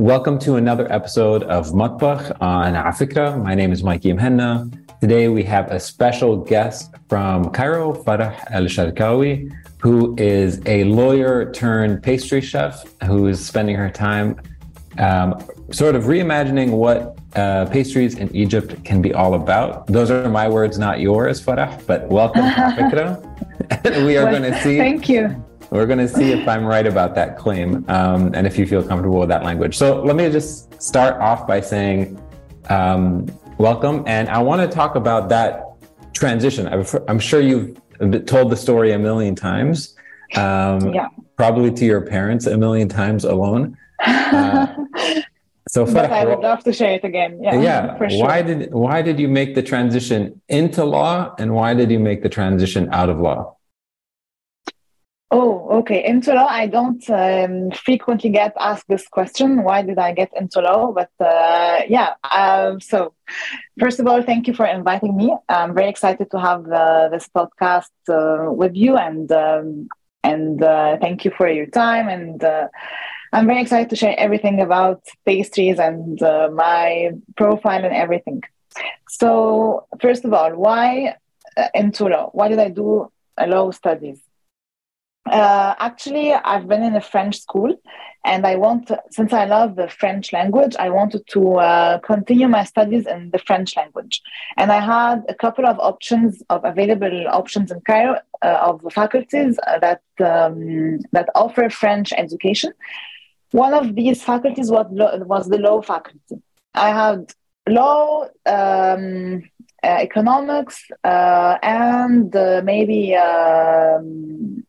Welcome to another episode of Matbakh on Afikra. My name is Mikey Muhanna. Today we have a special guest from Cairo, Farah El Charkawy, who is a lawyer turned pastry chef who is spending her time um, sort of reimagining what uh, pastries in Egypt can be all about. Those are my words, not yours, Farah, but welcome to Afikra. we are going to see. Thank you. We're going to see if I'm right about that claim um, and if you feel comfortable with that language. So let me just start off by saying um, welcome. And I want to talk about that transition. I'm sure you've told the story a million times, um, yeah. probably to your parents a million times alone. Uh, so but I would love to share it again. Yeah, yeah. For sure. Why did why did you make the transition into law, and why did you make the transition out of law? Oh, okay. Into law, I don't um, frequently get asked this question. Why did I get into law? But uh, yeah, um, so first of all, thank you for inviting me. I'm very excited to have uh, this podcast uh, with you, and um, and uh, thank you for your time. And uh, I'm very excited to share everything about pastries and uh, my profile and everything. So first of all, why into law? Why did I do law studies? Uh, actually, I've been in a French school, and I want, since I love the French language, I wanted to uh, continue my studies in the French language. And I had a couple of options of available options in Cairo uh, of faculties that um, that offer French education. One of these faculties was was the law faculty. I had law, um, uh, economics, uh, and uh, maybe. Um,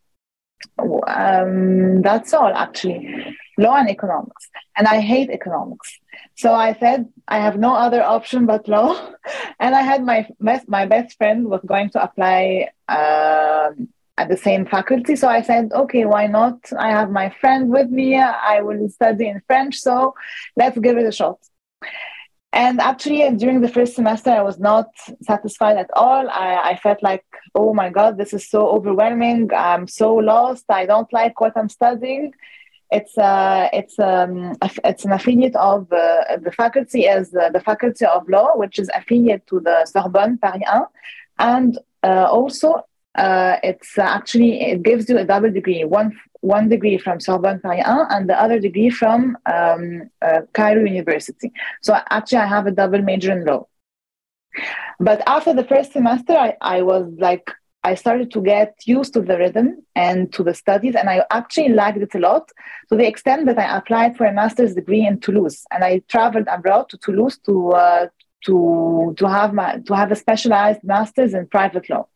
um, that's all actually. Law and economics. And i hate economics. So i said i have no other option but law. And i had my best my best friend was going to apply uh, at the same faculty. So i said okay why not? I have my friend with me. I will study in french. So let's give it a shot and actually, during the first semester, I was not satisfied at all. I, I, felt like, oh my God, this is so overwhelming. I'm so lost. I don't like what I'm studying. It's uh, it's um, it's an affiliate of uh, the faculty as uh, the faculty of law, which is affiliate to the Sorbonne Paris 1, and uh, also uh, it's actually it gives you a double degree one one degree from Sorbonne Paris 1 and the other degree from um, uh, Cairo University. So actually, I have a double major in law. But after the first semester, I, I was like, I started to get used to the rhythm and to the studies, and I actually liked it a lot to the extent that I applied for a master's degree in Toulouse, and I traveled abroad to Toulouse to uh, to to have my to have a specialized master's in private law.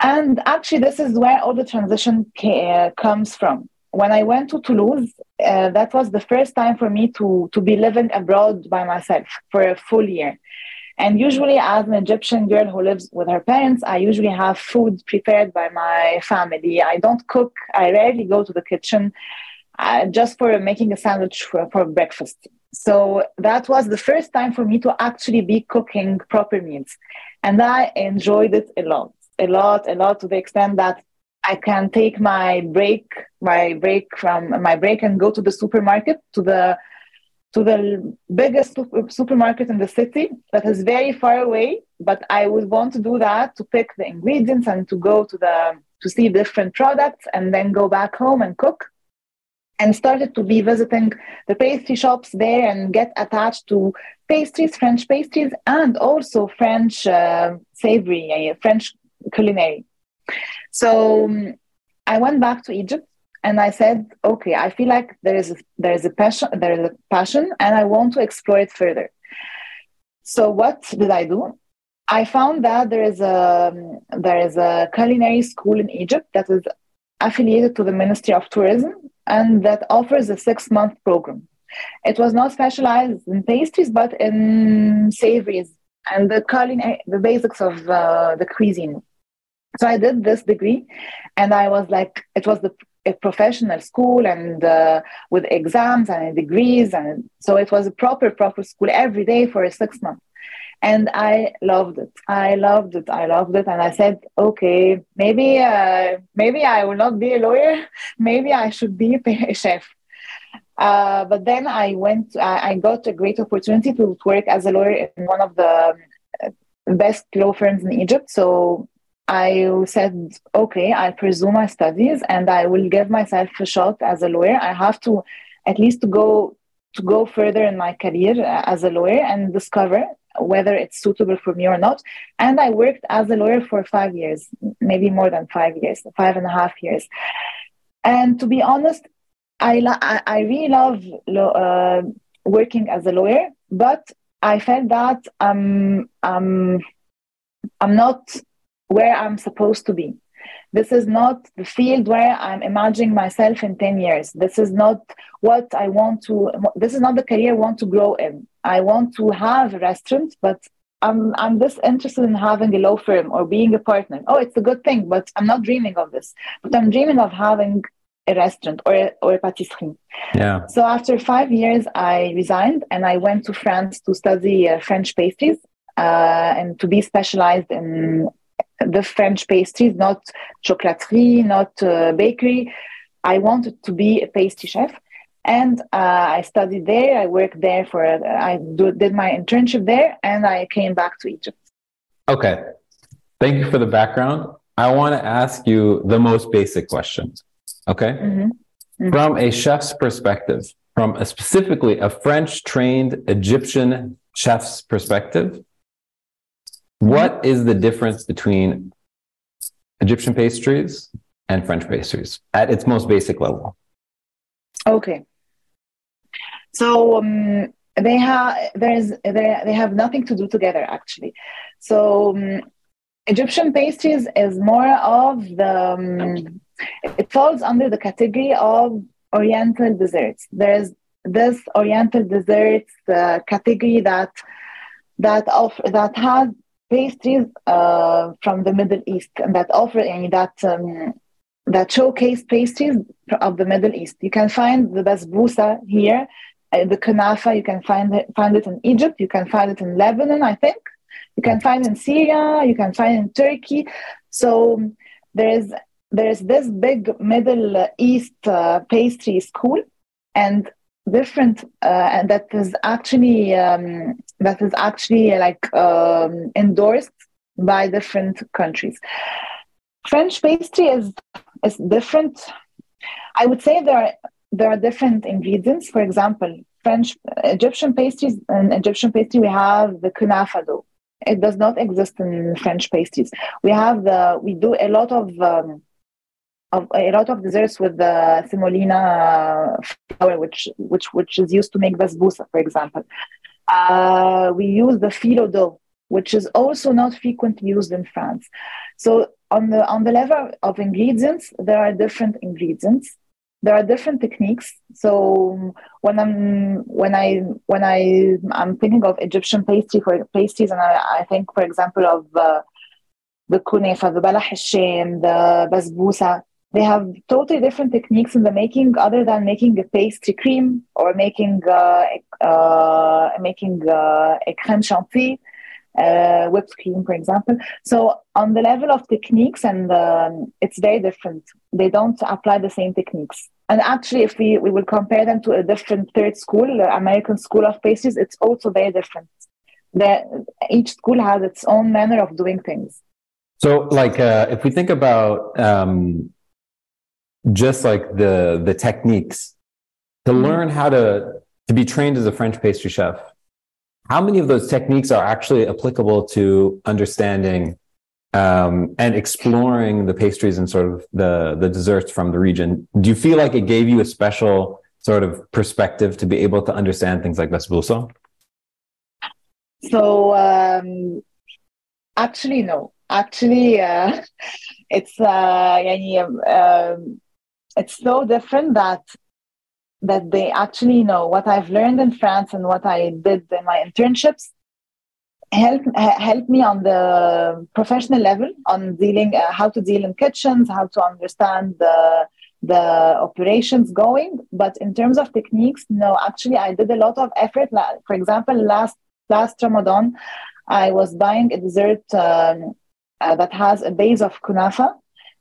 And actually, this is where all the transition ca- comes from. When I went to Toulouse, uh, that was the first time for me to, to be living abroad by myself for a full year. And usually, as an Egyptian girl who lives with her parents, I usually have food prepared by my family. I don't cook, I rarely go to the kitchen uh, just for making a sandwich for, for breakfast. So that was the first time for me to actually be cooking proper meals. And I enjoyed it a lot a lot, a lot to the extent that I can take my break, my break from my break and go to the supermarket, to the to the biggest supermarket in the city that is very far away. But I would want to do that to pick the ingredients and to go to the to see different products and then go back home and cook. And started to be visiting the pastry shops there and get attached to pastries, French pastries, and also French uh, savory, uh, French culinary. So um, I went back to Egypt and I said, okay, I feel like there is a, there is a passion, there is a passion, and I want to explore it further. So what did I do? I found that there is a there is a culinary school in Egypt that is affiliated to the Ministry of Tourism and that offers a six month program. It was not specialized in pastries, but in savories and the culinary, the basics of uh, the cuisine. So I did this degree, and I was like, it was the a professional school and uh, with exams and degrees, and so it was a proper proper school every day for six months. And I loved it. I loved it. I loved it. And I said, okay, maybe uh, maybe I will not be a lawyer. Maybe I should be a chef. Uh, but then I went, I, got a great opportunity to, work as a lawyer in one of the uh, best law firms in Egypt. So I said, okay, I'll pursue my studies and I will give myself a shot as a lawyer. I have to at least to go to go further in my career as a lawyer and discover whether it's suitable for me or not. And I worked as a lawyer for five years, maybe more than five years, five and a half years. And to be honest, I, I, I really love uh, working as a lawyer, but I felt that um, um, I'm not where I'm supposed to be. This is not the field where I'm imagining myself in 10 years. This is not what I want to, this is not the career I want to grow in. I want to have a restaurant, but I'm, I'm this interested in having a law firm or being a partner. Oh, it's a good thing, but I'm not dreaming of this. But I'm dreaming of having a restaurant or a, or a patisserie. Yeah. So after five years, I resigned and I went to France to study uh, French pastries uh, and to be specialized in the French pastries, not chocolaterie, not uh, bakery. I wanted to be a pastry chef. And uh, I studied there. I worked there for, I do, did my internship there, and I came back to Egypt. Okay. Thank you for the background. I want to ask you the most basic question. Okay. Mm-hmm. Mm-hmm. From a chef's perspective, from a specifically a French trained Egyptian chef's perspective, what is the difference between Egyptian pastries and French pastries at its most basic level? Okay. So um, they have there's they, they have nothing to do together actually. So um, Egyptian pastries is more of the um, it falls under the category of Oriental desserts. There's this Oriental desserts uh, category that that of that has pastries uh, from the Middle East and that offer any that um, that showcase pastries of the Middle East. You can find the basbousa here, uh, the kunafa. You can find it, find it in Egypt. You can find it in Lebanon, I think. You can find in Syria. You can find in Turkey. So there is there is this big Middle East uh, pastry school, and different uh, and that is actually um, that is actually like um, endorsed by different countries. French pastry is is different. I would say there are there are different ingredients. For example french egyptian pastries and egyptian pastry we have the kunafa dough. It does not exist in french pastries. We have the we do a lot of um, of a lot of desserts with the semolina flour, which which which is used to make basbousa, for example. Uh, we use the phyllo dough, which is also not frequently used in France. So on the on the level of ingredients, there are different ingredients. There are different techniques. So when I'm when I when I I'm thinking of Egyptian pastry for pastries, and I, I think, for example, of uh, the kunefa, the balach the basbousa they have totally different techniques in the making other than making a pastry cream or making uh, uh, making uh, a crème chantilly uh, whipped cream for example. So on the level of techniques and um, it's very different. They don't apply the same techniques. And actually if we, we will compare them to a different third school the american school of pastries it's also very different. That each school has its own manner of doing things. So like uh, if we think about um just like the the techniques to mm-hmm. learn how to to be trained as a French pastry chef. How many of those techniques are actually applicable to understanding um, and exploring the pastries and sort of the the desserts from the region? Do you feel like it gave you a special sort of perspective to be able to understand things like basbousa? So um, actually, no. Actually, uh, it's uh, um, it's so different that that they actually know what I've learned in France and what I did in my internships help help me on the professional level on dealing uh, how to deal in kitchens, how to understand the the operations going. But in terms of techniques, no, actually I did a lot of effort. For example, last last Ramadan, I was buying a dessert um, uh, that has a base of kunafa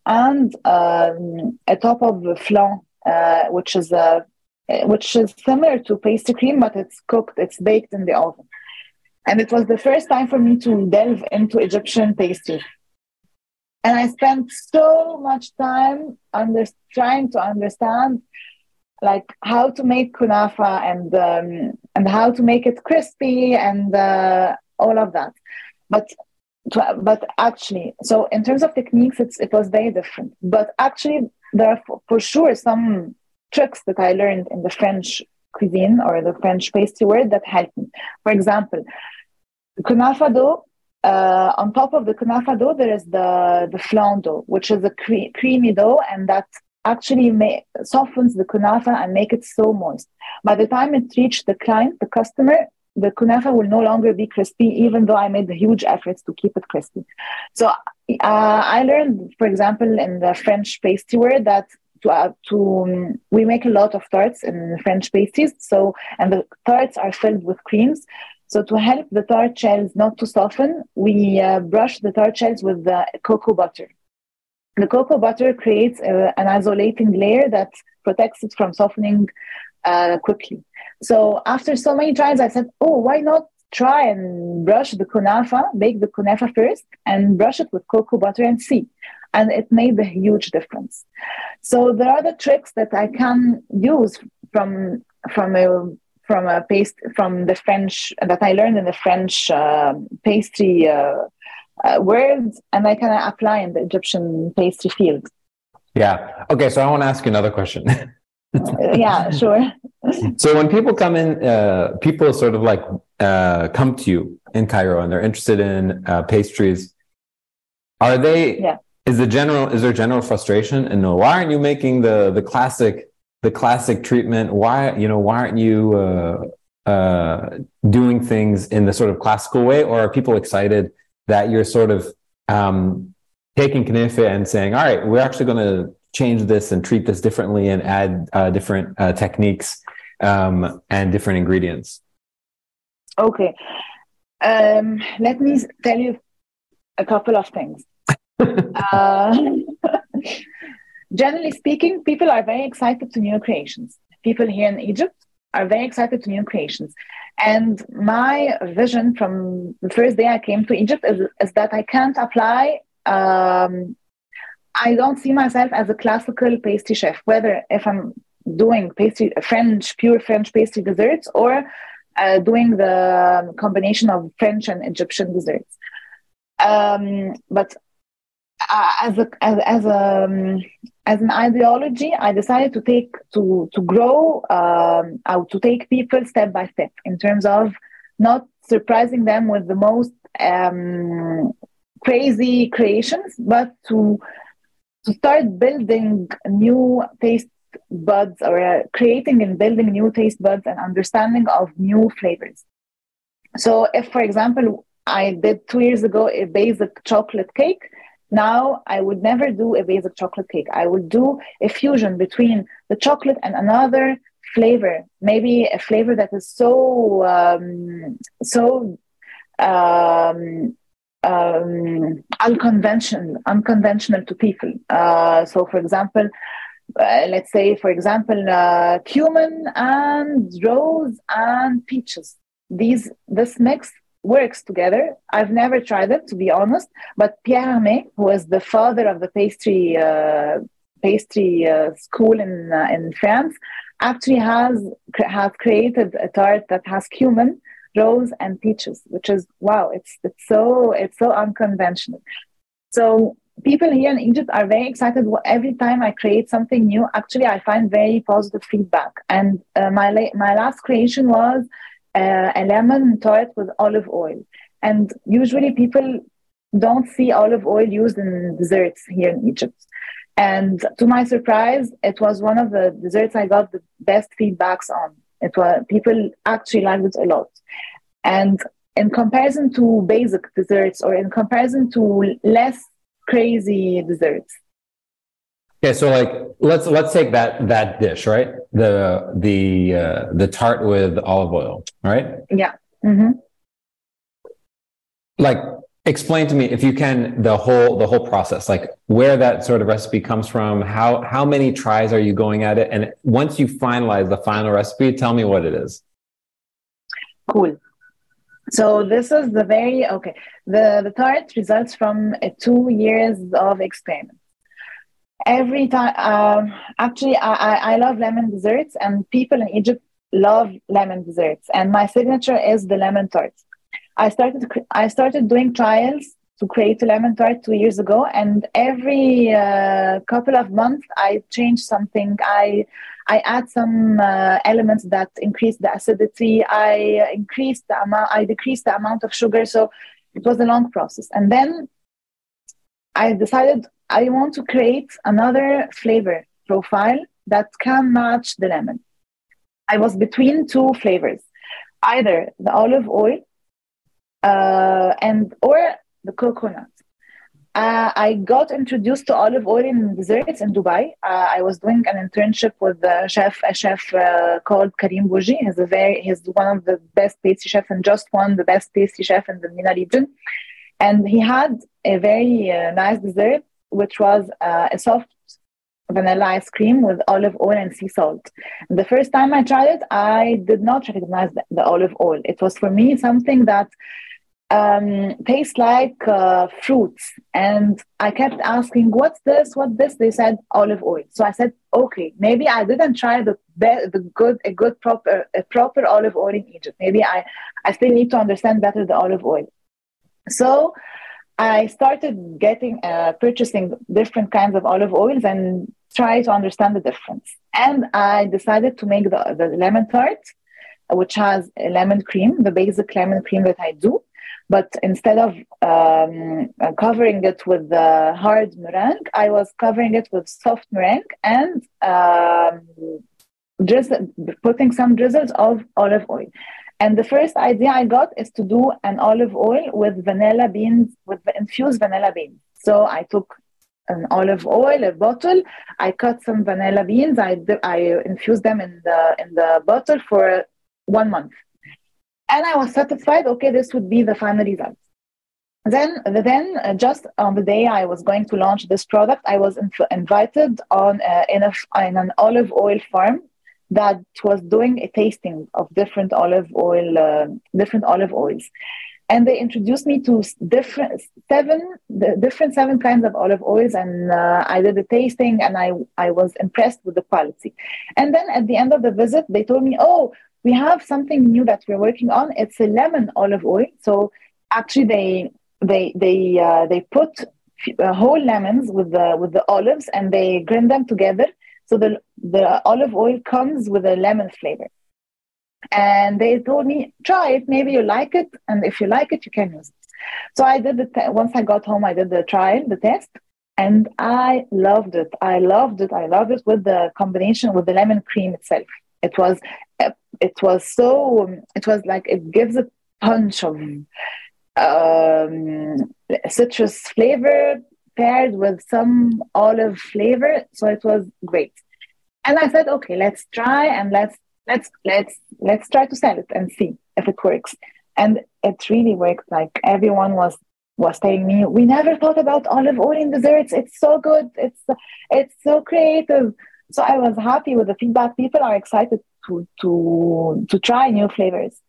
and um, a top of flan, uh, which is a eh, which is similar to pastry cream, but it's cooked, it's baked in the oven. And it was the first time for me to delve into Egyptian pastries. And I spent so much time under, trying to understand like how to make kunafa and um, and how to make it crispy and uh, all of that. But but actually, so in terms of techniques, it's it was very different. But actually, there are for, for sure some tricks that I learned in the French cuisine or the French pastry world that helped me. For example, kunafa dough. Uh, on top of the kunafa dough, there is the the flan dough, which is a cre- creamy dough, and that actually softens the kunafa and make it so moist. By the time it reached the client, the customer, the kunafa will no longer be crispy, even though I made huge efforts to keep it crispy. So uh, I learned, for example, in the French pastry world that to, uh, to um, we make a lot of tarts in French pastries. So and the tarts are filled with creams. So to help the tart shells not to soften, we uh, brush the tart shells with the cocoa butter. The cocoa butter creates a, an isolating layer that protects it from softening uh, quickly. So after so many tries, I said, oh, why not try and brush the kunafa, bake the kunafa first, and brush it with cocoa butter and see. And it made a huge difference. So there are the tricks that I can use from from a from a paste from the French that I learned in the French uh, pastry uh, uh, world, and I can apply in the Egyptian pastry field. Yeah. Okay. So I want to ask you another question. yeah, sure. so when people come in, uh, people sort of like uh, come to you in Cairo and they're interested in uh, pastries. Are they? Yeah. Is the general is there general frustration and no? Why aren't you making the the classic the classic treatment? Why you know why aren't you uh, uh, doing things in the sort of classical way? Or are people excited that you're sort of um, taking knife and saying, all right, we're actually going to change this and treat this differently and add uh, different uh, techniques um, and different ingredients? Okay. Um, let me tell you a couple of things. uh, generally speaking, people are very excited to new creations. People here in Egypt are very excited to new creations. And my vision from the first day I came to Egypt is, is that I can't apply um, I don't see myself as a classical pastry chef, whether if I'm doing pastry, French, pure French pastry desserts, or uh, doing the combination of French and Egyptian desserts. Um, but uh, as a as, as a um, as an ideology, I decided to take to to grow um, to take people step by step in terms of not surprising them with the most um, crazy creations, but to to start building new taste buds or uh, creating and building new taste buds and understanding of new flavors. So, if for example, I did two years ago a basic chocolate cake, now I would never do a basic chocolate cake. I would do a fusion between the chocolate and another flavor, maybe a flavor that is so um, so um, um, unconventional, unconventional to people. Uh, so, for example, let's say, for example, uh, cumin and rose and peaches. These this mix works together. I've never tried it, to be honest. But Pierre Hermé, who is the father of the pastry uh, pastry uh, school in uh, in France, actually has has created a tart that has cumin rose and peaches, which is wow, it's it's so it's so unconventional. So people here in Egypt are very excited every time I create something new. Actually, I find very positive feedback. And uh, my la- my last creation was uh, a lemon tart with olive oil. And usually people don't see olive oil used in desserts here in Egypt. And to my surprise, it was one of the desserts I got the best feedbacks on. It was people actually liked it a lot. And in comparison to basic desserts or in comparison to less crazy desserts. Okay, so like let's let's take that that dish, right? The the uh, the tart with olive oil, right? Yeah. Mm-hmm. Like explain to me if you can the whole the whole process like where that sort of recipe comes from how how many tries are you going at it and once you finalize the final recipe tell me what it is cool so this is the very okay. The the tart results from uh, two years of experiment. Every time um, actually I, I love lemon desserts and people in egypt love lemon desserts. And my signature is the lemon tart. I started I started doing trials to create a lemon tart two years ago, and every uh, couple of months I change something. I I add some uh, elements that increase the acidity. I increase the amount. I decrease the amount of sugar. So it was a long process, and then I decided I want to create another flavor profile that can match the lemon. I was between two flavors, either the olive oil uh, and or the coconut. Uh, I got introduced to olive oil in desserts in Dubai. Uh, I was doing an internship with a chef, a chef uh, called Karim Bourgi. He's a very, he's one of the best pastry chefs and just won the best pastry chef in the MENA region. And he had a very uh, nice dessert, which was uh, a soft vanilla ice cream with olive oil and sea salt. The first time I tried it, I did not recognize the, the olive oil. It was for me something that um, taste like uh, fruits. And I kept asking, what's this? What's this? They said olive oil. So I said, okay, maybe I didn't try the be- the good a good proper a proper olive oil in Egypt. Maybe I I still need to understand better the olive oil. So I started getting uh, purchasing different kinds of olive oils and try to understand the difference. And I decided to make the, the lemon tart, which has lemon cream, the basic lemon cream that I do but instead of um, covering it with the hard meringue, I was covering it with soft meringue and um, putting some drizzles of olive oil. And the first idea I got is to do an olive oil with vanilla beans, with infused vanilla beans. So I took an olive oil, a bottle. I cut some vanilla beans. I I infused them in the in the bottle for one month and I was satisfied. Okay, this would be the final result. Then, then uh, just on the day I was going to launch this product, I was inv- invited on uh, in, a, in an olive oil farm that was doing a tasting of different olive oil, uh, different olive oils, and they introduced me to different seven, different seven kinds of olive oils, and uh, I did the tasting, and I I was impressed with the quality. And then at the end of the visit, they told me, "Oh, we have something new that we're working on. It's a lemon olive oil. So actually, they they they uh, they put uh, whole lemons with the with the olives and they grind them together. So the the olive oil comes with a lemon flavor. And they told me, try it. Maybe you like it, and if you like it, you can use it. So I did the te- once I got home, I did the trial, the test, and I loved it. I loved it. I loved it with the combination with the lemon cream itself. It was it was so it was like it gives a punch of um, citrus flavor paired with some olive flavor. So it was great. And i said okay let's try and let's let's let's let's try to sell it and see if it works. And it really worked. Like everyone was was telling me we never thought about olive oil in desserts. It's so good. It's it's so creative. So i was happy with the feedback. People are excited to to to try new flavors.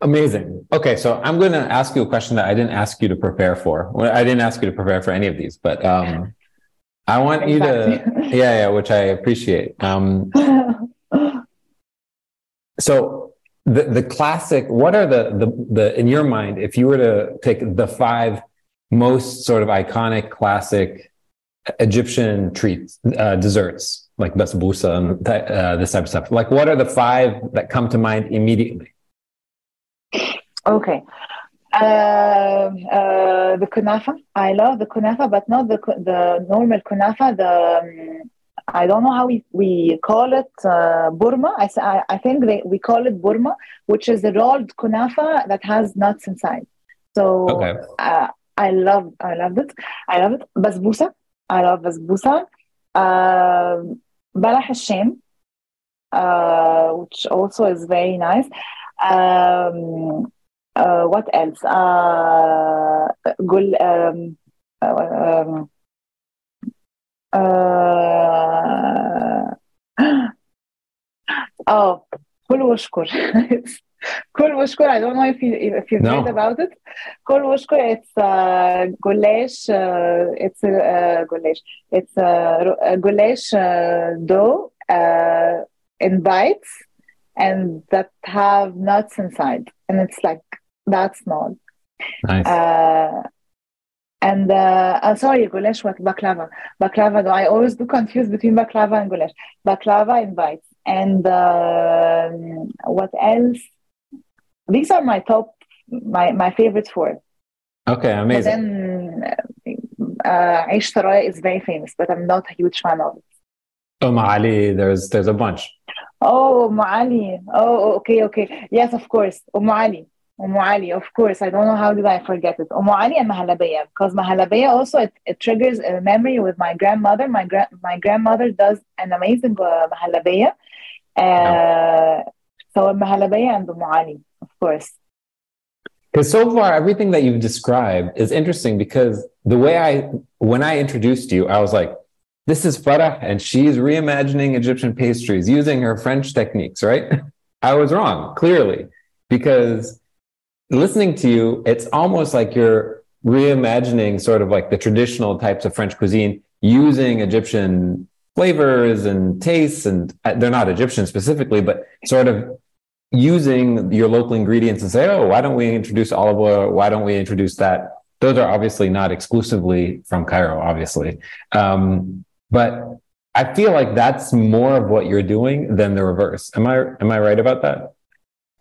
Amazing. Okay, so I'm going to ask you a question that I didn't ask you to prepare for. Well, I didn't ask you to prepare for any of these, but um, I want you to, yeah, yeah, which I appreciate. Um, so the the classic. What are the the the in your mind? If you were to pick the five most sort of iconic classic Egyptian treats, uh, desserts, like basbousa and that, uh, this type of stuff? Like, what are the five that come to mind immediately? Okay. Uh, uh, the kunafa. I love the kunafa, but not the the normal kunafa. The um, I don't know how we, we call it uh, burma. I, I think they, we call it burma, which is a rolled kunafa that has nuts inside. So okay. uh, I love I love it. I love it. Basbousa. I love basbousa. Uh, Balach Hashem, uh, which also is very nice. Um, uh, what else? Uh, gul, um, um, uh, oh, كل وشكر. Kolvoshkur, I don't know if you if you've no. about it. Kolvoshkur, it's a goulash. Uh, it's a uh, goulash. It's a, a goulash uh, dough uh, in bites, and that have nuts inside, and it's like that small. Nice. Uh, and uh, oh, sorry, goulash with baklava. Baklava, though I always do confuse between baklava and goulash. Baklava in bites, and uh, what else? These are my top, my my favorite four. okay, But amazing. then uh, Aish Saraya is very famous, but I'm not a huge fan of it. Oh, Ali, there's there's a bunch. Oh, Umm Ali. Oh, okay, okay. Yes, of course. Ali. Umm Ali, of course. I don't know how did I forget it. Umm Ali and Mahalabiya. Because Mahalabiya also, it, it triggers a memory with my grandmother. My, gra- my grandmother does an amazing uh, Mahalabiya. Uh, So Mahalabiya and Ali, of course. Because so far, everything that you've described is interesting because the way I, when I introduced you, I was like, this is Farah and she's reimagining Egyptian pastries using her French techniques, right? I was wrong, clearly, because listening to you, it's almost like you're reimagining sort of like the traditional types of French cuisine using Egyptian flavors and tastes. And uh, they're not Egyptian specifically, but sort of using your local ingredients and say, oh, why don't we introduce olive oil? Why don't we introduce that? Those are obviously not exclusively from Cairo, obviously. Um, but I feel like that's more of what you're doing than the reverse. Am I am I right about that?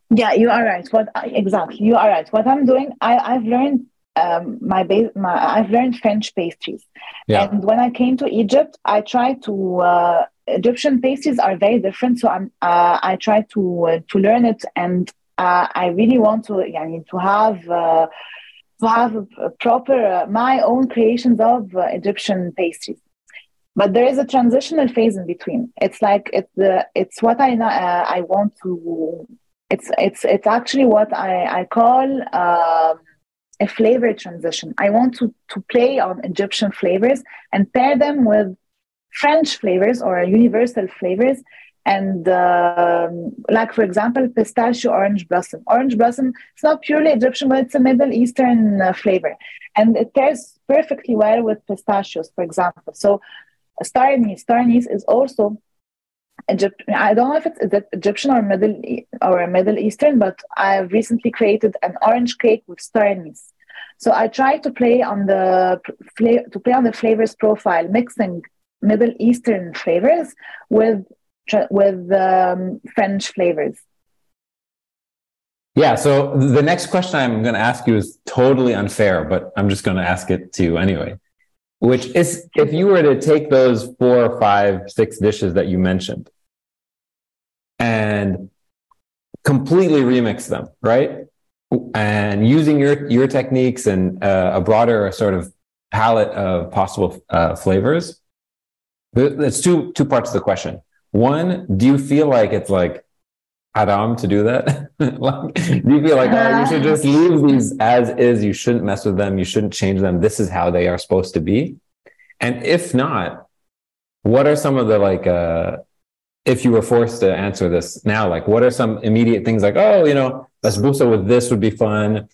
Yeah, you are right. What exactly? You are right. What I'm doing, I I've learned um, my base. My I've learned French pastries, Yeah. and when I came to Egypt, I tried to. Uh, Egyptian pastries are very different, so I'm. Uh, I try to uh, to learn it, and uh, I really want to. Yani, to have. Uh, to have proper uh, my own creations of uh, Egyptian pastries, but there is a transitional phase in between. It's like it's the it's what I I want to it's it's it's actually what I I call um, a flavor transition. I want to to play on Egyptian flavors and pair them with French flavors or universal flavors. And um, like for example, pistachio orange blossom. Orange blossom. It's not purely Egyptian, but it's a Middle Eastern uh, flavor, and it pairs perfectly well with pistachios, for example. So, star anise. Star anise is also Egypt. I don't know if it's Egyptian or Middle or Middle Eastern, but I've recently created an orange cake with star anise. So I try to play on the to play on the flavors profile, mixing Middle Eastern flavors with with um, French flavors. Yeah. So the next question I'm going to ask you is totally unfair, but I'm just going to ask it to you anyway. Which is, if you were to take those four, five, six dishes that you mentioned and completely remix them, right? And using your your techniques and uh, a broader sort of palette of possible uh, flavors. There's two two parts of the question. One, do you feel like it's like haram to do that? like, do you feel like oh, you should just leave these as is? You shouldn't mess with them. You shouldn't change them. This is how they are supposed to be. And if not, what are some of the like? Uh, if you were forced to answer this now, like what are some immediate things like, oh, you know, basbousa with this would be fun.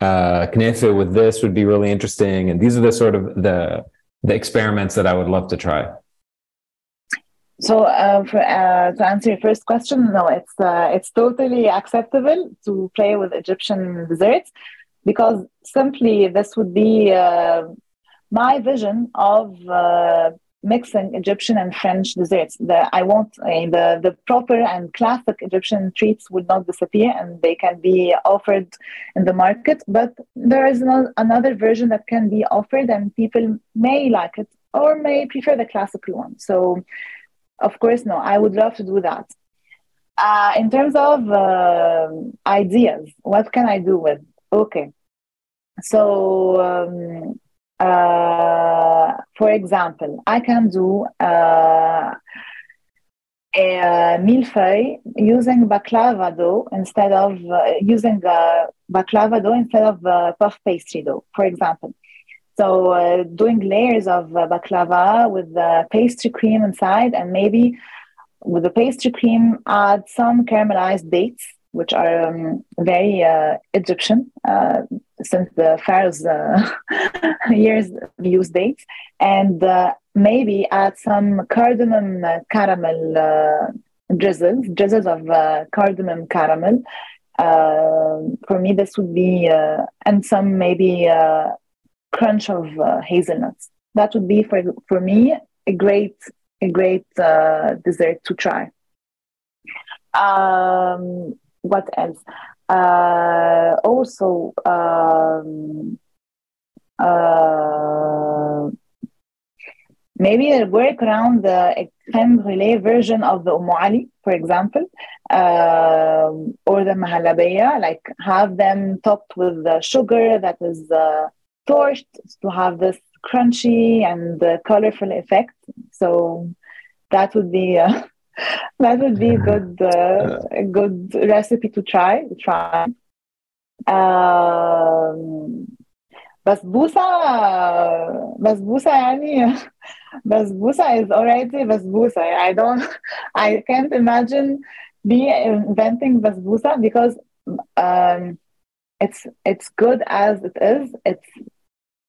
Uh, knefe with this would be really interesting. And these are the sort of the the experiments that I would love to try. So uh, for, uh, to answer your first question, no, it's uh, it's totally acceptable to play with Egyptian desserts because simply this would be my vision of mixing Egyptian and French desserts. The, I want uh, the the proper and classic Egyptian treats would not disappear, and they can be offered in the market. But there is no, another version that can be offered, and people may like it or may prefer the classical one. So, of course, no, I would love to do that. Uh, in terms of uh, ideas, what can I do with? Okay, so. Um, uh, for example, I can do uh, a millefeuille using baklava dough instead of uh, using uh, baklava dough instead of puff pastry dough, for example. So uh, doing layers of uh, baklava with the pastry cream inside, and maybe with the pastry cream, add some caramelized dates, which are um, very uh, Egyptian uh, since the pharaohs' uh, years use dates, and uh, maybe add some cardamom caramel drizzles, drizzles of cardamom caramel. for me, this would be, and some maybe crunch of uh, hazelnuts. That would be for for me a great a great uh, dessert to try. Um, what else? Uh, also, um, uh, maybe a work around the crème brûlée version of the Umm Ali, for example, uh, or the mahalabeya, like have them topped with the sugar that is uh, torched to have this crunchy and uh, colorful effect. So that would be uh, that would be a good uh, a good recipe to try. Try. Um, بسبوسة بسبوسة يعني بسبوسة is already بسبوسة I don't I can't imagine be inventing بسبوسة because um, it's it's good as it is it's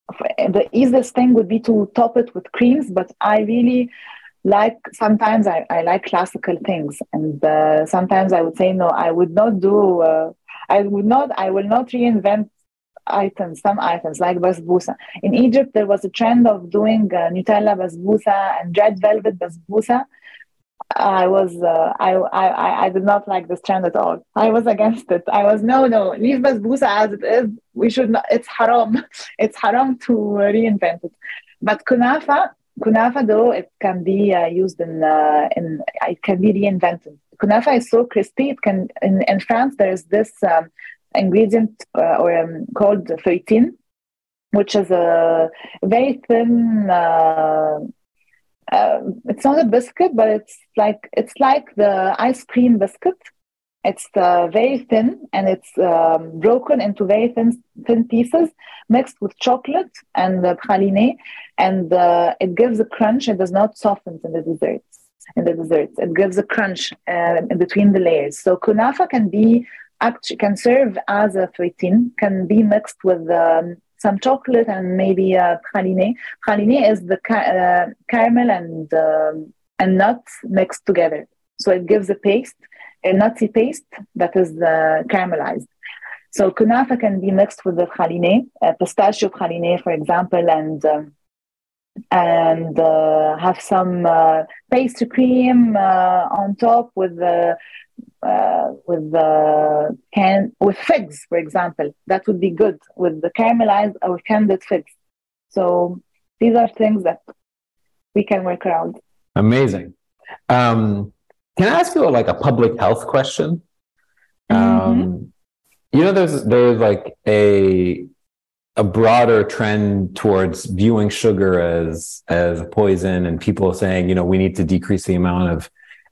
the easiest thing would be to top it with creams, but I really like sometimes I, I like classical things, and uh, sometimes I would say no, I would not do. Uh, I would not. I will not reinvent items, some items like basbousa. In Egypt, there was a trend of doing uh, Nutella basbousa and red velvet basbousa, I was uh, I, I I did not like this trend at all. I was against it. I was no no leave basbousa as it is. We should not. It's haram. It's haram to reinvent it. But kunafa kunafa though it can be uh, used in uh, in it can be reinvented. Kunafa is so crispy. It can in, in France there's this um, ingredient uh, or um, called feuilletine, which is a very thin uh, it's not a biscuit, but it's like it's like the ice cream biscuit. It's uh, very thin and it's um, broken into very thin thin pieces, mixed with chocolate and uh, praline, and uh, it gives a crunch. It does not soften in the desserts. In the desserts, it gives a crunch uh, in between the layers. So kunafa can be actually can serve as a feuilletine, can be mixed with um, some chocolate and maybe a praline. Praline is the ca- uh, caramel and um, and nuts mixed together, so it gives a paste, a nutty paste that is uh, caramelized. So kunafa can be mixed with the praline, uh, pistachio praline, for example, and um, and uh, have some uh, pastry cream uh, on top with the uh, with the can with figs, for example. That would be good with the caramelized or candied figs. So these are things that we can work around. Amazing. Um, can I ask you a, like a public health question? Mm-hmm. Um, you know, there's there's like a a broader trend towards viewing sugar as as poison, and people saying, you know, we need to decrease the amount of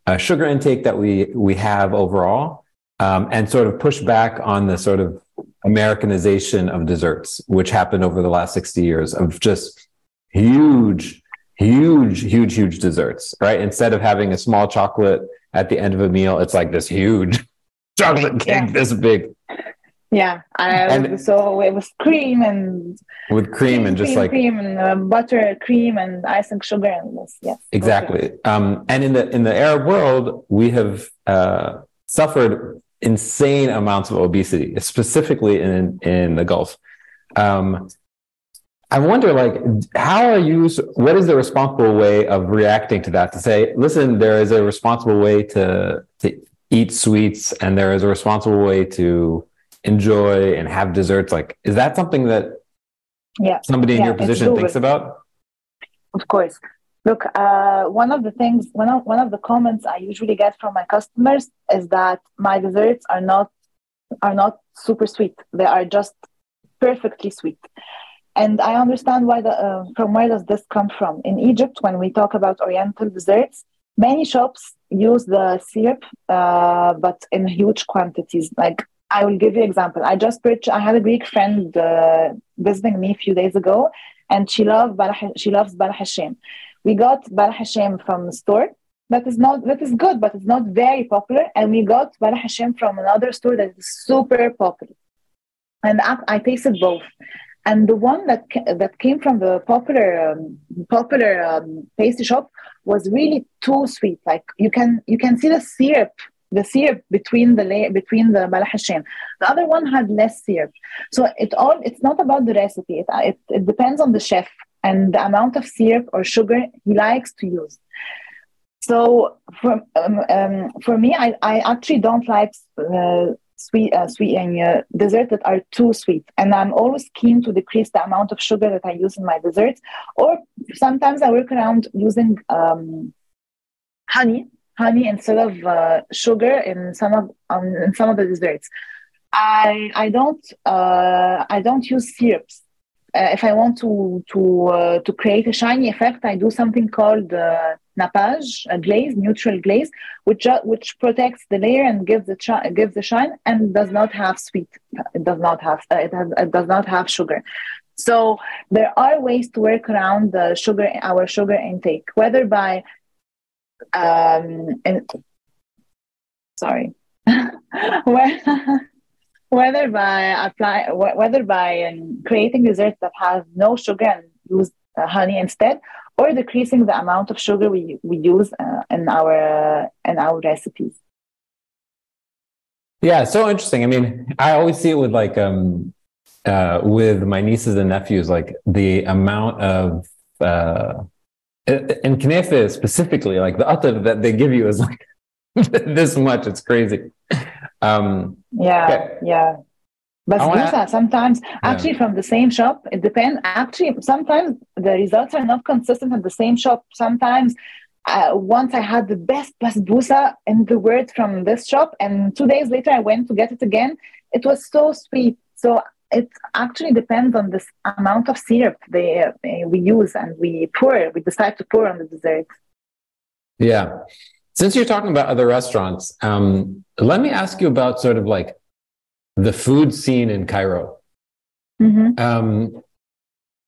uh, sugar intake that we we have overall, um, and sort of push back on the sort of Americanization of desserts, which happened over the last sixty years of just huge, huge, huge, huge desserts. Right, instead of having a small chocolate at the end of a meal, it's like this huge chocolate cake yeah. this big. Yeah, I, and, so it was cream and with cream, cream and just cream, like cream and uh, butter, cream and icing sugar and this. Yes, exactly. Um, and in the in the Arab world, we have uh, suffered insane amounts of obesity, specifically in in the Gulf. Um, I wonder, like, how are you? What is the responsible way of reacting to that? To say, listen, there is a responsible way to to eat sweets, and there is a responsible way to enjoy and have desserts like is that something that yeah. somebody in yeah, your position thinks about? Of course. Look uh, one of the things one of, one of the comments i usually get from my customers is that my desserts are not are not super sweet. They are just perfectly sweet. And i understand why the uh, from where does this come from? In egypt when we talk about oriental desserts many shops use the syrup, uh, but in huge quantities. Like I will give you an example. I just purchased, I had a Greek friend uh, visiting me a few days ago, and she Balah, she loves Balah Hashem. We got Balah Hashem from the store. That is not that is good, but it's not very popular. And we got Balah Hashem from another store that is super popular. And I, I tasted both and the one that that came from the popular um, popular um, pastry shop was really too sweet. Like you can you can see the syrup the syrup between the layer between the balah The other one had less syrup. So it all it's not about the recipe. It, it, it depends on the chef and the amount of syrup or sugar he likes to use. So for um, um, for me, I, I actually don't like uh, sweet uh, sweet and uh, desserts that are too sweet and i'm always keen to decrease the amount of sugar that i use in my desserts or sometimes i work around using um, honey honey instead of uh, sugar in some of um, in some of the desserts i i don't uh, i don't use syrups uh, if I want to to uh, to create a shiny effect, I do something called uh, nappage, a glaze, neutral glaze, which which protects the layer and gives the gives the shine and does not have sweet. It does not have uh, it, has, it does not have sugar. So there are ways to work around the sugar our sugar intake, whether by um, in, sorry. whether by apply whether by um, creating desserts that have no sugar and use uh, honey instead or decreasing the amount of sugar we, we use uh, in our in our recipes yeah so interesting i mean i always see it with like um uh with my nieces and nephews like the amount of uh in Knefe specifically like the atar that they give you is like this much it's crazy um, yeah, okay. yeah. But wanna, sometimes actually yeah. from the same shop, it depends. Actually, sometimes the results are not consistent at the same shop. Sometimes uh, once I had the best basbousa in the world from this shop, and two days later I went to get it again. It was so sweet. So it actually depends on the amount of syrup they, uh, we use and we pour. We decide to pour on the dessert. Yeah. Since you're talking about other restaurants, um, let me ask you about sort of like the food scene in Cairo. Mm-hmm. Um,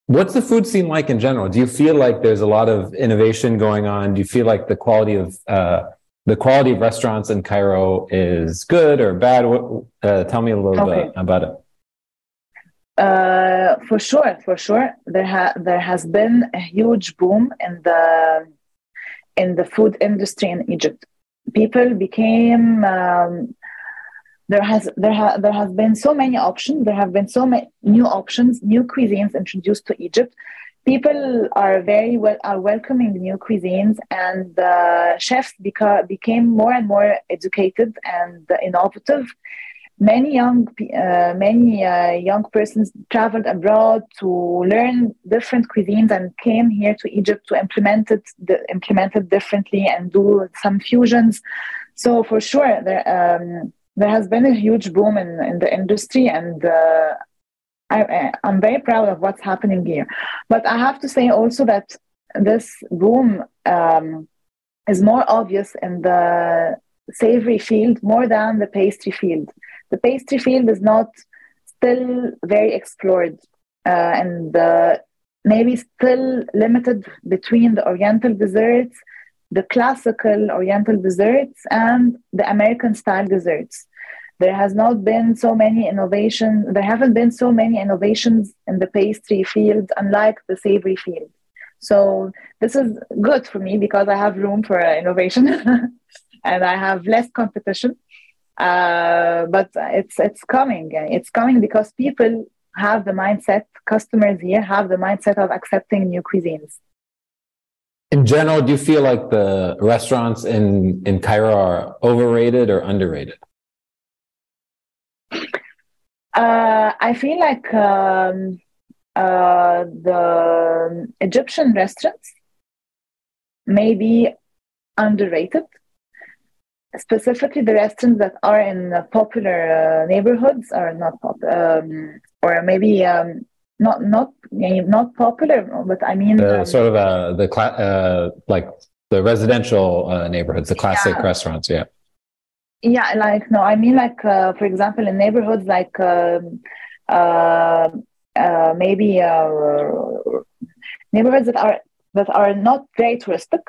what's the food scene like in general? Do you feel like there's a lot of innovation going on? Do you feel like the quality of uh, the quality of restaurants in Cairo is good or bad? Uh, tell me a little okay. bit about it. Uh, for sure, for sure, there ha- there has been a huge boom in the in the food industry in Egypt. People became um, there has there ha- there has been so many options. There have been so many new options, new cuisines introduced to Egypt. People are very well are welcoming new cuisines, and the chefs beca- became more and more educated and innovative many young uh, many uh, young persons traveled abroad to learn different cuisines and came here to Egypt to implement it implement it differently and do some fusions. So for sure there um, there has been a huge boom in, in the industry and uh, I, I'm very proud of what's happening here. But I have to say also that this boom um, is more obvious in the savory field more than the pastry field the pastry field is not still very explored uh, and uh, maybe still limited between the oriental desserts the classical oriental desserts and the american style desserts. There has not been so many innovations there haven't been so many innovations in the pastry field unlike the savory field. So this is good for me because i have room for innovation and i have less competition uh, but it's it's coming. It's coming because people have the mindset. Customers here have the mindset of accepting new cuisines. In general, do you feel like the restaurants in in Cairo are overrated or underrated? Uh, I feel like um, uh, the Egyptian restaurants may be underrated specifically the restaurants that are in popular uh, neighborhoods are not pop um, or maybe um, not not not popular but i mean uh, um, sort of uh, the cla- uh, like the residential uh, neighborhoods, the classic Yeah. restaurants. Yeah. Yeah, like no, I mean like uh, for example in neighborhoods like um, uh, uh, maybe uh, neighborhoods that are that are not very touristic,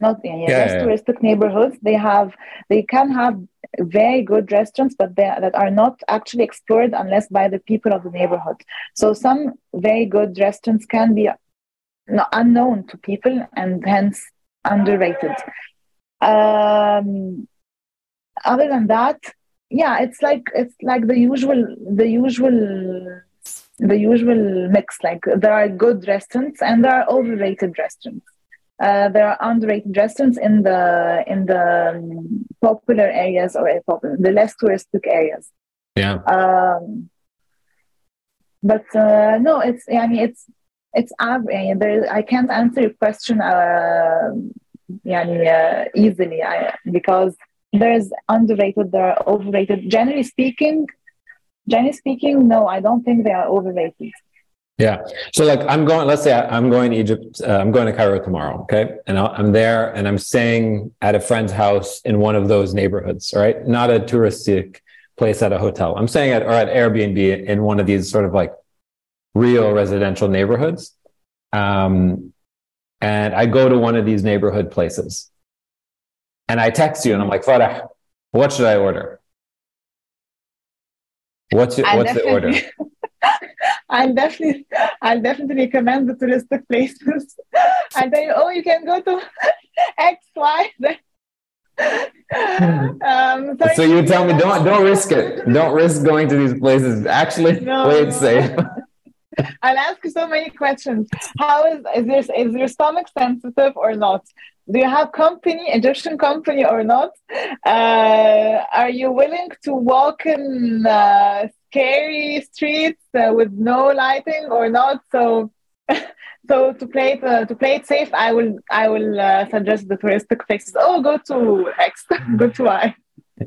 not yeah, Yeah, less yeah. touristic neighborhoods. They have they can have very good restaurants, but they that are not actually explored unless by the people of the neighborhood. So some very good restaurants can be unknown to people and hence underrated. Um, other than that yeah it's like it's like the usual the usual the usual mix like there are good restaurants and there are overrated restaurants uh, there are underrated restaurants in the in the um, popular areas or uh, popular, the less touristic areas Yeah. um, but uh, no it's I mean it's it's average there I can't answer your question uh, يعني, uh, easily I, because there's underrated there are overrated generally speaking generally speaking no I don't think they are overrated Yeah. So like I'm going, let's say I- I'm going to Egypt, uh, I'm going to Cairo tomorrow. Okay. And I'll- I'm there and I'm staying at a friend's house in one of those neighborhoods, right? Not a touristic place at a hotel. I'm staying at, or at Airbnb in one of these sort of like real residential neighborhoods. Um, and I go to one of these neighborhood places and I text you and I'm like, Farah, what should I order? What's, your, what's the order? I'll definitely, I'll definitely recommend the touristic places. Tell you, oh, you can go to X, Y, Z. Um. So you tell me don't don't risk it. Don't risk going to these places. Actually, No. play it safe. I'll ask you so many questions. How is is your is your stomach sensitive or not? Do you have company, Egyptian company or not? Uh, are you willing to walk in uh, scary streets uh, with no lighting or not? So, so to play it uh, to play it safe, I will I will uh, suggest the touristic places. Oh, go to X, go to Y.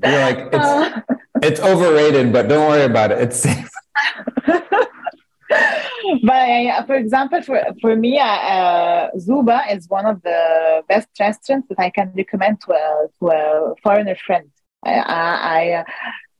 You're like it's Uh, it's overrated, but don't worry about it. It's safe. but uh, for example, for, for me, uh, uh, Zooba is one of the best restaurants that I can recommend to a, to a foreigner friend. I, I,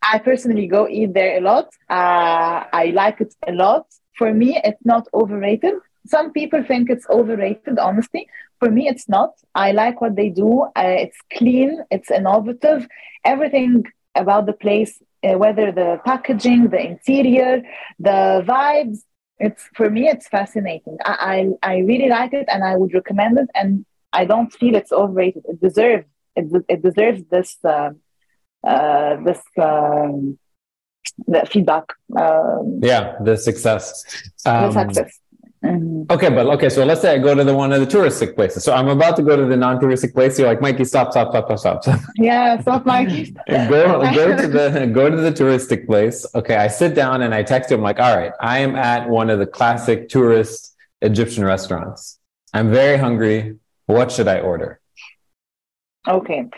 I personally go eat there a lot. Uh, I like it a lot. For me, it's not overrated. Some people think it's overrated, honestly. For me, it's not. I like what they do. Uh, it's clean, it's innovative. Everything about the place, uh, whether the packaging, the interior, the vibes, it's for me, it's fascinating. I, I, I really like it and I would recommend it. And I don't feel it's overrated. It deserves it, it deserves this uh, this um, the feedback, um, Yeah, the success. the Um, success. Mhm. Okay, but okay, so let's say I go to the one of the touristic places. So I'm about to go to the non-touristic place. You're like, Mikey, stop, stop, stop, stop, stop. Yeah, stop my go go to the go to the touristic place. Okay, I sit down and I text him like, all right, I am at one of the classic tourist Egyptian restaurants. I'm very hungry. What should I order? Okay.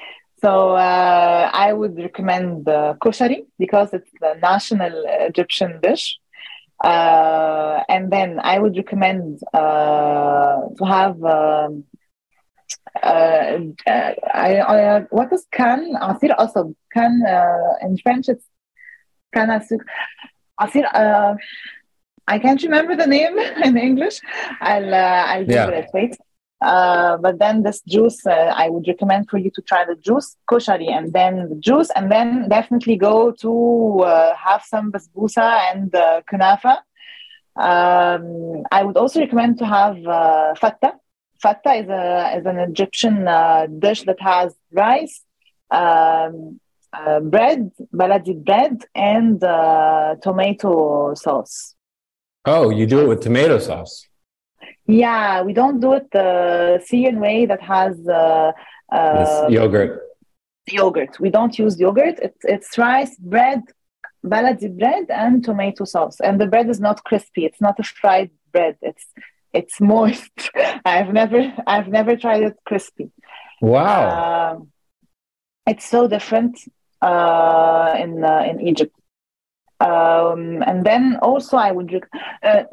So uh, I would recommend the koshari because it's the national Egyptian dish. Uh, and then I would recommend uh, to have um, uh, uh, I, I, what is kan asir asab kan uh, in French it's kan asir asir I can't remember the name in English I'll uh, I'll Yeah. It wait uh, but then this juice, uh, I would recommend for you to try the juice, koshari, and then the juice, and then definitely go to uh, have some basbousa and uh, kunafa. Um, I would also recommend to have uh, fatta. Fatta is, a, is an Egyptian dish that has rice, um, bread, baladi bread, and tomato sauce. Oh, you do it with tomato sauce. Yeah, we don't do it the Syrian way that has uh, uh, yogurt. yogurt. We don't use yogurt. It's it's rice, bread, baladi bread, and tomato sauce. And the bread is not crispy. It's not a fried bread. It's it's moist. I've never I've never tried it crispy. Wow. Um, it's so different uh, in uh, in Egypt. Um, and then also I would uh,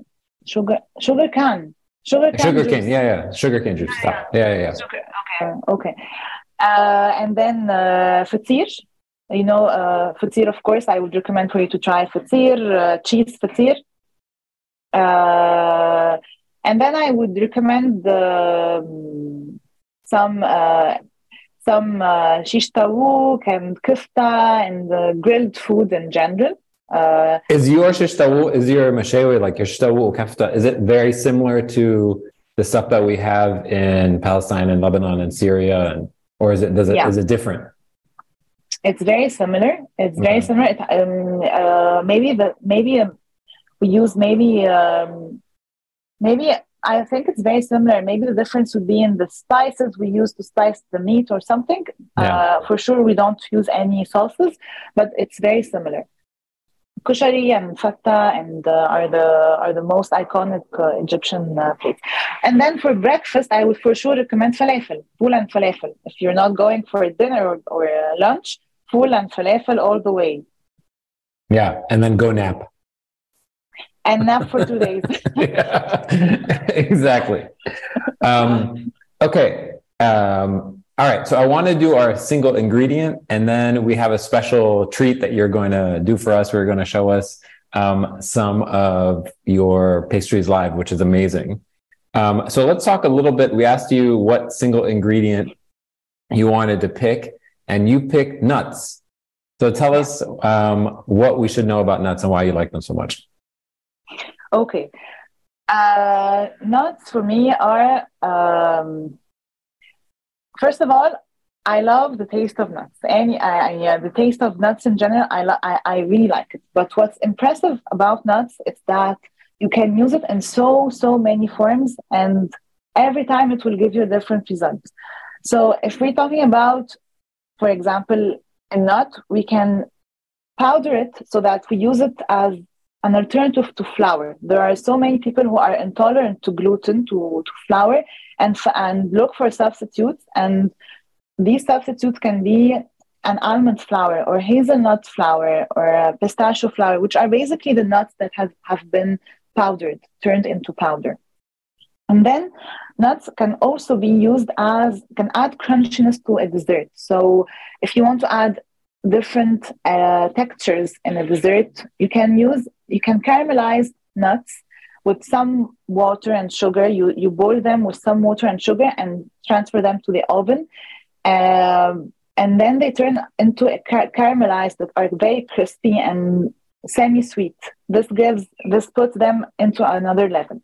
sugar sugar can Sugar cane. Sugar cane. Yeah, yeah. Sugar cane juice. Stop. Yeah, yeah, yeah. Sugar. Okay. Okay. Uh, and then uh, fatir. You know, uh, fatir. Of course, I would recommend for you to try fatir, uh, cheese fatir. Uh, and then I would recommend um, some uh, some uh, shish tawouk and kufta and uh, grilled food in general. Uh, Is your shish is your mashawi, like your shish kafta, is it very similar to the stuff that we have in Palestine and Lebanon and Syria? And, or is it, does it, Yeah. is it different? it's very similar. It's very Okay. similar. It, um, uh, maybe the maybe um, we use maybe um, maybe I think it's very similar. Maybe the difference would be in the spices we use to spice the meat or something. Yeah. Uh, for sure, we don't use any sauces, but it's very similar. Kushari and fatta and uh, are the are the most iconic uh, Egyptian uh, plates. And then for breakfast, I would for sure recommend falafel, full and falafel. If you're not going for a dinner or, or a lunch, full and falafel all the way, Yeah. And then go nap. and nap for two days. Yeah. exactly. Um, okay. Um, all right. So I want to do our single ingredient, and then we have a special treat that you're going to do for us. We're going to show us um, some of your pastries live, which is amazing. Um, so let's talk a little bit. We asked you what single ingredient you wanted to pick, and you picked nuts. So tell us um, what we should know about nuts and why you like them so much. Okay. Uh, nuts for me are, um, first of all, I love the taste of nuts. Any, I, yeah, the taste of nuts in general, I, lo- I, I really like it. But what's impressive about nuts is that you can use it in so, so many forms, and every time it will give you a different result. So if we're talking about, for example, a nut, we can powder it so that we use it as an alternative to flour. There are so many people who are intolerant to gluten, to, to flour, and, and look for substitutes. And these substitutes can be an almond flour or hazelnut flour or pistachio flour, which are basically the nuts that have, have been powdered, turned into powder. And then nuts can also be used as, can add crunchiness to a dessert. So if you want to add different uh, textures in a dessert, you can use, you can caramelize nuts with some water and sugar. You, you boil them with some water and sugar and transfer them to the oven. Um, and then they turn into a car- caramelized that are very crispy and semi-sweet. This gives, this puts them into another level.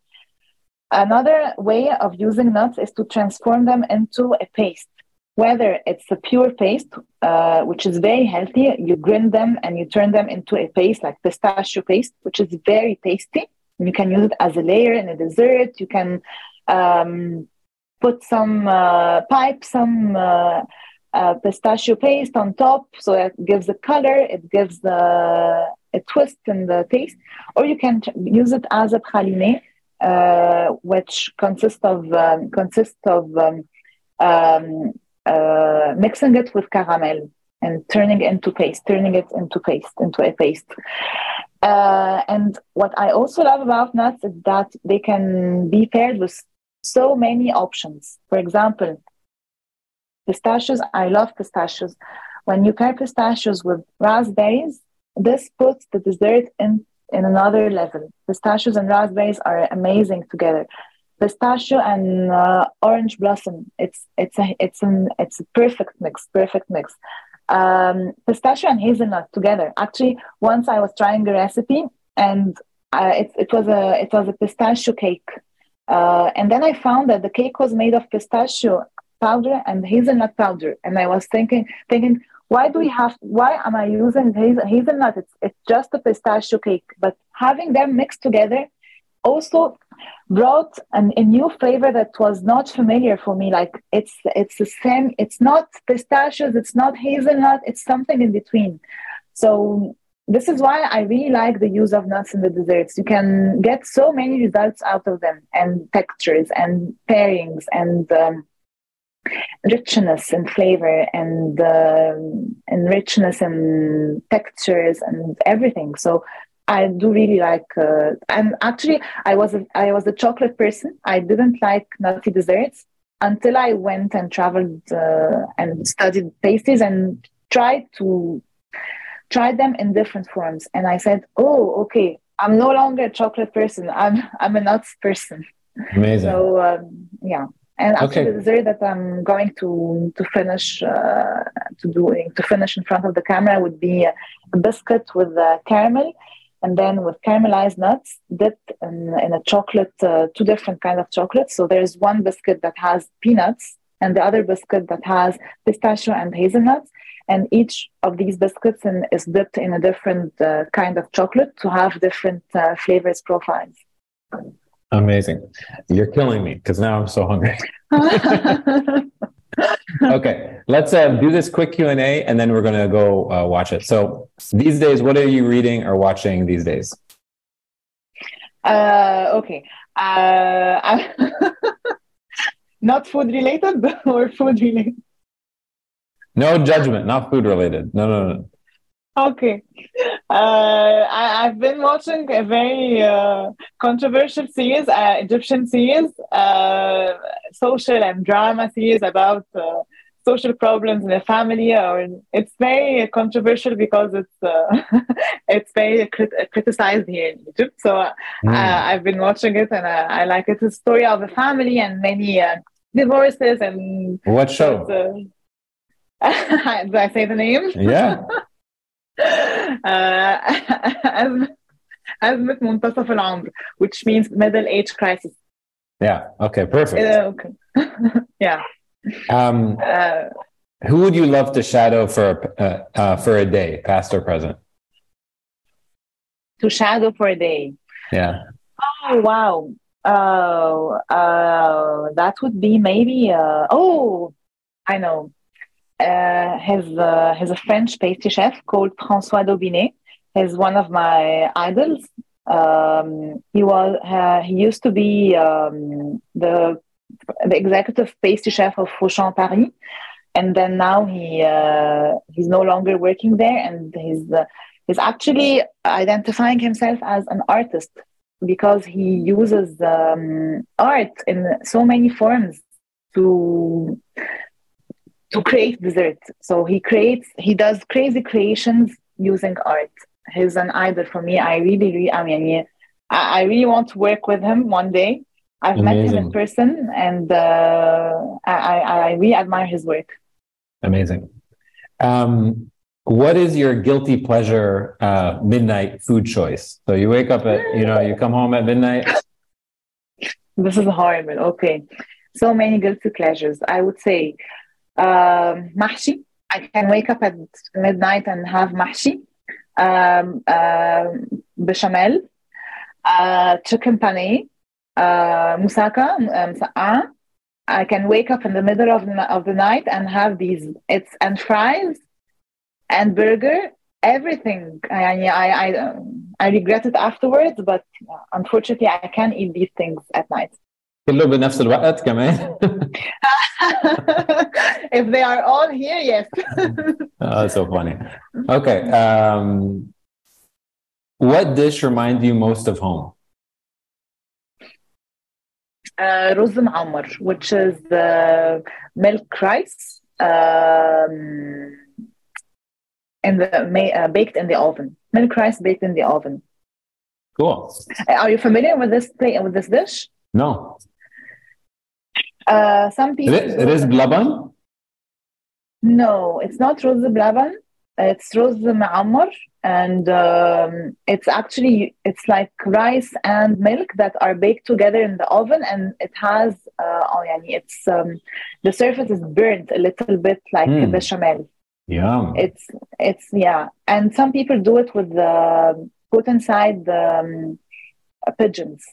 Another way of using nuts is to transform them into a paste. Whether it's a pure paste, uh, which is very healthy, you grind them and you turn them into a paste like pistachio paste, which is very tasty. You can use it as a layer in a dessert. You can um, put some uh, pipe, some uh, uh, pistachio paste on top, so it gives a color. It gives the a twist in the taste. Or you can use it as a praline, uh, which consists of um, consists of um, um, uh, mixing it with caramel and turning it into paste, turning it into paste, into a paste. Uh, and what I also love about nuts is that they can be paired with so many options. For example, pistachios, I love pistachios. When you pair pistachios with raspberries, this puts the dessert in, in another level. Pistachios and raspberries are amazing together. Pistachio and uh, orange blossom, it's it's a it's an it's a perfect mix, perfect mix. Um, pistachio and hazelnut together. Actually, once I was trying a recipe, and uh, it it was a it was a pistachio cake, uh, and then I found that the cake was made of pistachio powder and hazelnut powder, and I was thinking thinking why do we have why am i using hazel, hazelnut? It's, it's just a pistachio cake. But having them mixed together also brought an, a new flavor that was not familiar for me. Like it's it's the same it's not pistachios it's not hazelnut it's something in between. So this is why i really like the use of nuts in the desserts. You can get so many results out of them and textures and pairings and um, richness and flavor and uh, and richness and textures and everything. So I do really like, uh, and actually, I was a, I was a chocolate person. I didn't like nutty desserts until I went and traveled uh, and studied pastries and tried to try them in different forms. And I said, "Oh, okay, I'm no longer a chocolate person. I'm I'm a nuts person." Amazing. So um, yeah, and actually, okay. the dessert that I'm going to to finish uh, to doing to finish in front of the camera would be a biscuit with uh, caramel and then with caramelized nuts dipped in, in a chocolate, uh, two different kind of chocolate. So there's one biscuit that has peanuts and the other biscuit that has pistachio and hazelnuts. And each of these biscuits in, is dipped in a different uh, kind of chocolate to have different uh, flavors profiles. Amazing. You're killing me because now I'm so hungry. okay, let's uh, do this quick Q and A, and then we're gonna go uh, watch it. So these days, what are you reading or watching these days? Uh, okay, uh, not food related or food related. No judgment, not food related. No, no, no. Okay. Uh, I, have been watching a very uh, controversial series, uh, Egyptian series, uh, social and drama series about uh, social problems in the family. Or it's very controversial because it's uh, it's very crit- criticized here in Egypt. So mm. I've been watching it and I, I, like it. It's a story of a family and many divorces and. What show? Did I say the name? Yeah. أزمة أزمة منتصف العمر which means middle age crisis yeah okay perfect uh, okay yeah um uh, who would you love to shadow for uh, uh, for a day past or present to shadow for a day yeah oh wow uh, uh, that would be maybe uh, oh i know uh, has uh, has a French pastry chef called François Daubinet. He's one of my idols. Um, he was uh, he used to be um, the the executive pastry chef of Fauchon Paris, and then now he uh, he's no longer working there, and he's uh, he's actually identifying himself as an artist because he uses um, art in so many forms to to create dessert. So he creates, he does crazy creations using art. He's an idol for me. I really, really, I mean, I, I really want to work with him one day. I've Amazing. met him in person and uh, I, I really admire his work. Amazing. Um, what is your guilty pleasure uh, midnight food choice? So you wake up at, you know, you come home at midnight. This is horrible. Okay. So many guilty pleasures. I would say um, mahshi. I can wake up at midnight and have mahshi, um, uh, bechamel, uh, chicken pané, uh, moussaka, um, I can wake up in the middle of the, of the night and have these. It's and fries and burger, everything. I, I, I, I regret it afterwards, but unfortunately, I can't eat these things at night. كله بنفس الوقت كمان if they are all here yes oh, so funny okay um, what dish reminds you most of home uh, رز معمر which is the milk rice um, in the uh, baked in the oven milk rice baked in the oven cool are you familiar with this with this dish no uh, some people. It is blaban? No, it's not rose blaban. It's rose ma'amar, and um, it's actually it's like rice and milk that are baked together in the oven, and it has uh, oh, yani it's um, the surface is burnt a little bit like mm. bechamel. Yeah. It's it's yeah, and some people do it with the put inside the um, pigeons.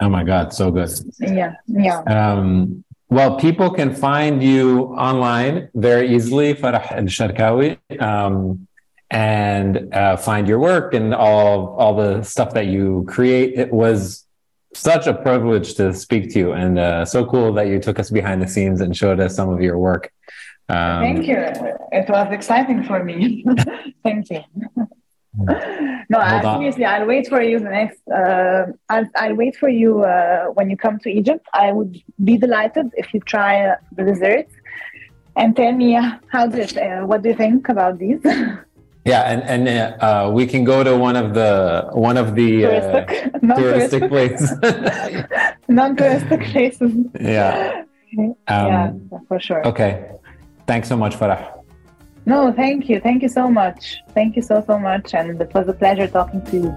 Oh my God, so good. Yeah, yeah. Um, well, people can find you online very easily, Farah El Charkawy, um, and uh, find your work and all all the stuff that you create. It was such a privilege to speak to you, and uh, so cool that you took us behind the scenes and showed us some of your work. Um, Thank you. It was exciting for me. Thank you. no, uh, seriously, I'll wait for you the next. Uh, I'll, I'll wait for you uh, when you come to Egypt. I would be delighted if you try uh, the desserts and tell me how this. Uh, what do you think about these? Yeah, and and uh, we can go to one of the one of the touristic, uh, touristic places, non-touristic places. Yeah. Um, yeah, for sure. Okay, thanks so much, Farah. No, thank you, thank you so much, thank you so so much, and it was a pleasure talking to you.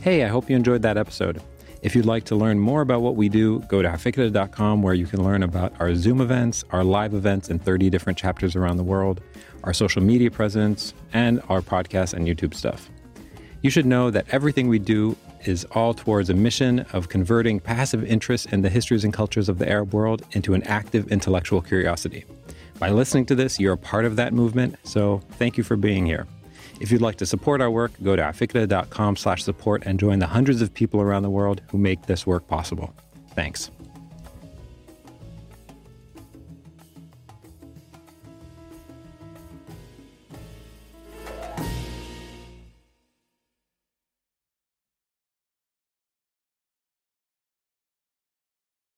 Hey, I hope you enjoyed that episode. If you'd like to learn more about what we do, go to afikra.com where you can learn about our Zoom events, our live events in 30 different chapters around the world, our social media presence, and our podcast and YouTube stuff. You should know that everything we do is all towards a mission of converting passive interest in the histories and cultures of the Arab world into an active intellectual curiosity. By listening to this, you're a part of that movement, so thank you for being here. If you'd like to support our work, go to afikra.com slash support and join the hundreds of people around the world who make this work possible. Thanks.